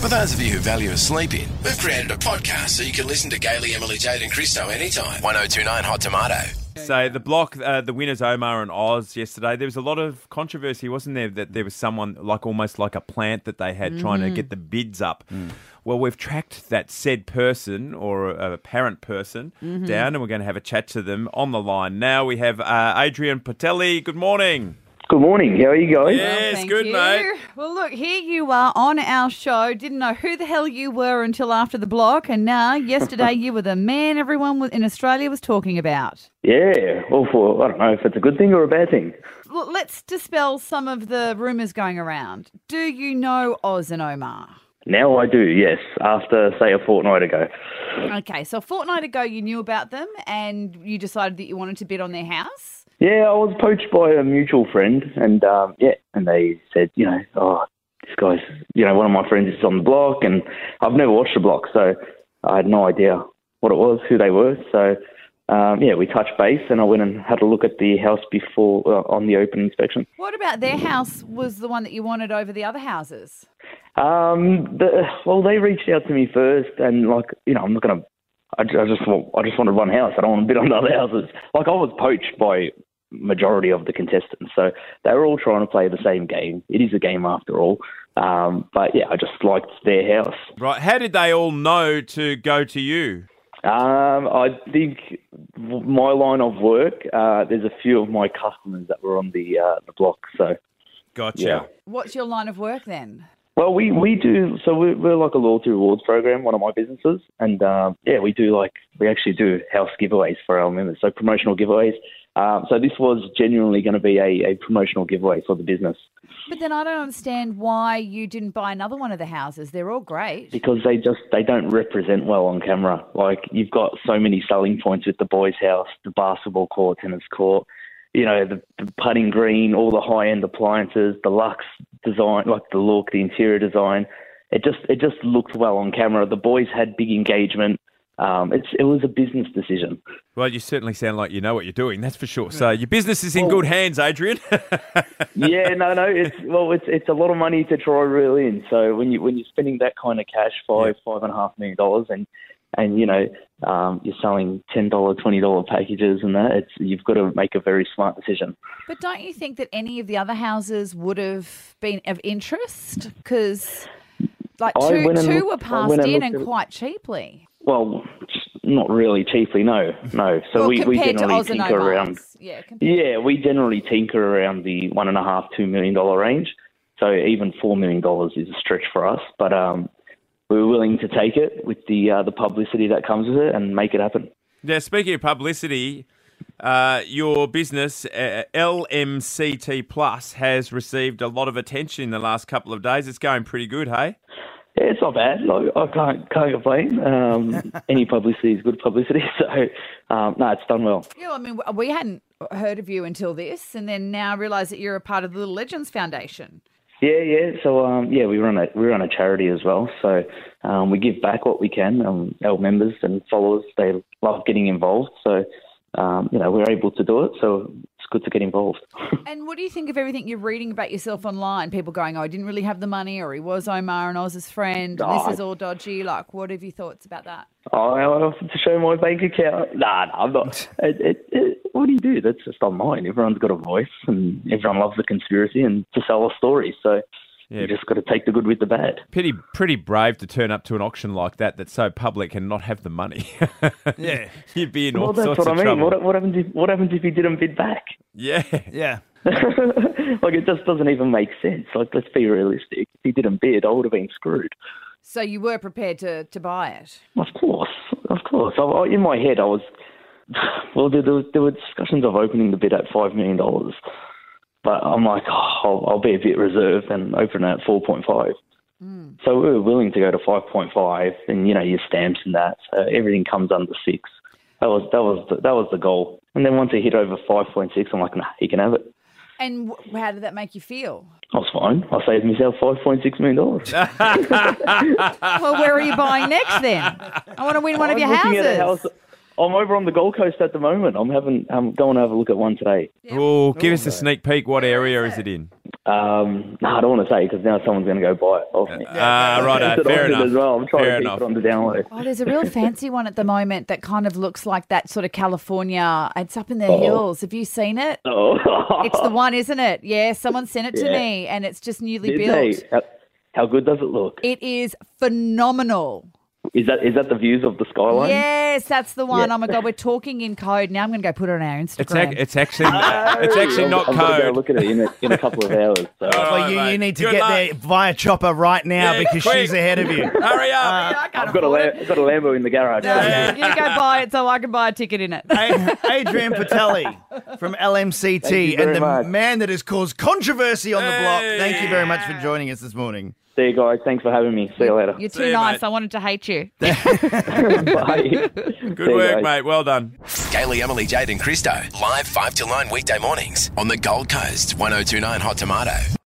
For those of you who value a sleep in, we've created a podcast so you can listen to Gaily, Emily, Jade, and Christo anytime. 1029 Hot Tomato. So the block, uh, the winners Omar and Oz yesterday. There was a lot of controversy, wasn't there? That there was someone like almost like a plant that they had trying to get the bids up. Well, we've tracked that said person or a apparent person down, and we're going to have a chat to them on the line. Now we have uh, Adrian Portelli. Good morning. Good morning. How are you guys? Yes, Thank good you. mate. Well, look, here you are on our show. Didn't know who the hell you were until after the block, and now yesterday you were the man everyone in Australia was talking about. Yeah. Well, for I don't know if it's a good thing or a bad thing. Well, let's dispel some of the rumours going around. Do you know Oz and Omar? Now I do. Yes. After say a fortnight ago. Okay, so a fortnight ago you knew about them and you decided that you wanted to bid on their house. Yeah, I was poached by a mutual friend, and um, yeah, and they said, you know, oh, this guy's, you know, one of my friends is on the block, and I've never watched the block, so I had no idea what it was, who they were. So um, yeah, we touched base, and I went and had a look at the house before uh, on the open inspection. What about their house was the one that you wanted over the other houses? Um, the, well, they reached out to me first, and like, you know, I'm not gonna. I, ju- I just want, I just wanted one house. I don't want to bid on the other houses. Like I was poached by majority of the contestants, so they were all trying to play the same game. It is a game after all. Um, but yeah, I just liked their house. Right. How did they all know to go to you? Um, I think my line of work. Uh, there's a few of my customers that were on the uh, the block, so Gotcha. yeah. What's your line of work then? Well, we, we do, so we're, we're like a loyalty rewards program, one of my businesses. And um, yeah, we do like, we actually do house giveaways for our members, so promotional giveaways. Um, so this was genuinely going to be a, a promotional giveaway for the business But then I don't understand why you didn't buy another one of the houses. They're all great. because they just, they don't represent well on camera. Like you've got so many selling points with the boys' house, the basketball court, tennis court, you know, the, the putting green, all the high-end appliances, the luxe design, like the look, the interior design. It just it just looked well on camera. The boys had big engagement. Um, it's it was a business decision. Well, you certainly sound like you know what you're doing. That's for sure. So your business is in good hands, Adrian. yeah, no, no. It's well, it's it's a lot of money to try reel in. So when you when you're spending that kind of cash, five five and a half million dollars, and and you know um, you're selling ten dollar, twenty dollar packages, and that it's you've got to make a very smart decision. But don't you think that any of the other houses would have been of interest? Because like I two, two looked- were passed and in and it. quite cheaply. Well, not really cheaply, no, no. So well, we, we generally tinker around. Yeah, Yeah, we generally tinker around the one and a half, two million dollar range. So even four million dollars is a stretch for us, but um, we were willing to take it with the uh, the publicity that comes with it and make it happen. now, speaking of publicity, uh, your business, uh, LMCT Plus, has received a lot of attention in the last couple of days. It's going pretty good, hey? Yeah, it's not bad. Like, I can't can't complain. Um, any publicity is good publicity. So um, no, it's done well. Yeah, I mean, we hadn't heard of you until this, and then now realise that you're a part of the Little Legends Foundation. Yeah, yeah. So um, yeah, we run a we run a charity as well. So um, we give back what we can. Um, our members and followers they love getting involved. So um, you know we're able to do it. So it's good to get involved. And what do you think of everything you're reading about yourself online? People going, "Oh, I didn't really have the money," or "He was Omar and Oz's friend," and Oh, this is all dodgy. Like, what have your thoughts about that? Oh, I offered to show my bank account. Nah, nah I'm not. It, it, it, what do you do? That's just online. Everyone's got a voice, and everyone loves the conspiracy and to sell a story. So Yeah. you just got to take the good with the bad. Pretty, pretty brave to turn up to an auction like that that's so public and not have the money. yeah, you'd be in all Well, that's sorts what I mean. trouble. What, what happens if what happens if he didn't bid back? Yeah, Yeah. like it just doesn't even make sense. Like let's be realistic. If he didn't bid, I would have been screwed. So you were prepared to to buy it. Of course, of course. I, I, in my head, I was. Well, there, there, was, there were discussions of opening the bid at five million dollars, but I'm like, oh, I'll, I'll be a bit reserved and open it at four point five. Hmm. So we were willing to go to five point five, and you know your stamps and that, so everything comes under six. That was that was the, that was the goal. And then once it hit over five point six, I'm like, nah, he can have it. And wh- how did that make you feel? I was fine. I saved myself five point six million dollars. Well, where are you buying next then? I want to win one of I'm your looking houses. At a house. I'm over on the Gold Coast at the moment. I'm having I'm going to have a look at one today. Oh, give us a sneak peek. What area is it in? Um, no, I don't want to say because now someone's going to go buy it off me. Ah, right. It's an fair enough. As well. I'm trying fair to keep enough. it on the down low. Oh, there's a real fancy one at the moment that kind of looks like that sort of California. It's up in the Oh. hills. Have you seen it? Oh, It's the one, isn't it? Yeah, someone sent it to Yeah. me and it's just newly Did built. they? How, how good does it look? It is phenomenal. Is that is that the views of the skyline? Yes, that's the one. Yeah. Oh my god, we're talking in code. Now I'm going to go put it on our It's, Instagram. ac- it's actually it's actually I'm- not I'm gonna go code. look at it in a, in a couple of hours. So. All Well, right, you, you need to Good get luck. there via chopper right now Yeah, because quick. she's ahead of you. Hurry up! I can't I've got a afford Lam- I've got a Lambo in the garage. it. You go buy it so I can buy a ticket in it. A- Adrian Portelli from LMCT Thank and the much. man that has caused controversy on the block. Thank you very much for joining us this morning. See you guys. Thanks for having me. See you later. You're See too you, nice. mate. I wanted to hate you. Bye. Good work, mate. Well done. Gailey, Emily, Jade, and Christo. Live 5 till 9 weekday mornings on the Gold Coast. 1029 Hot Tomato.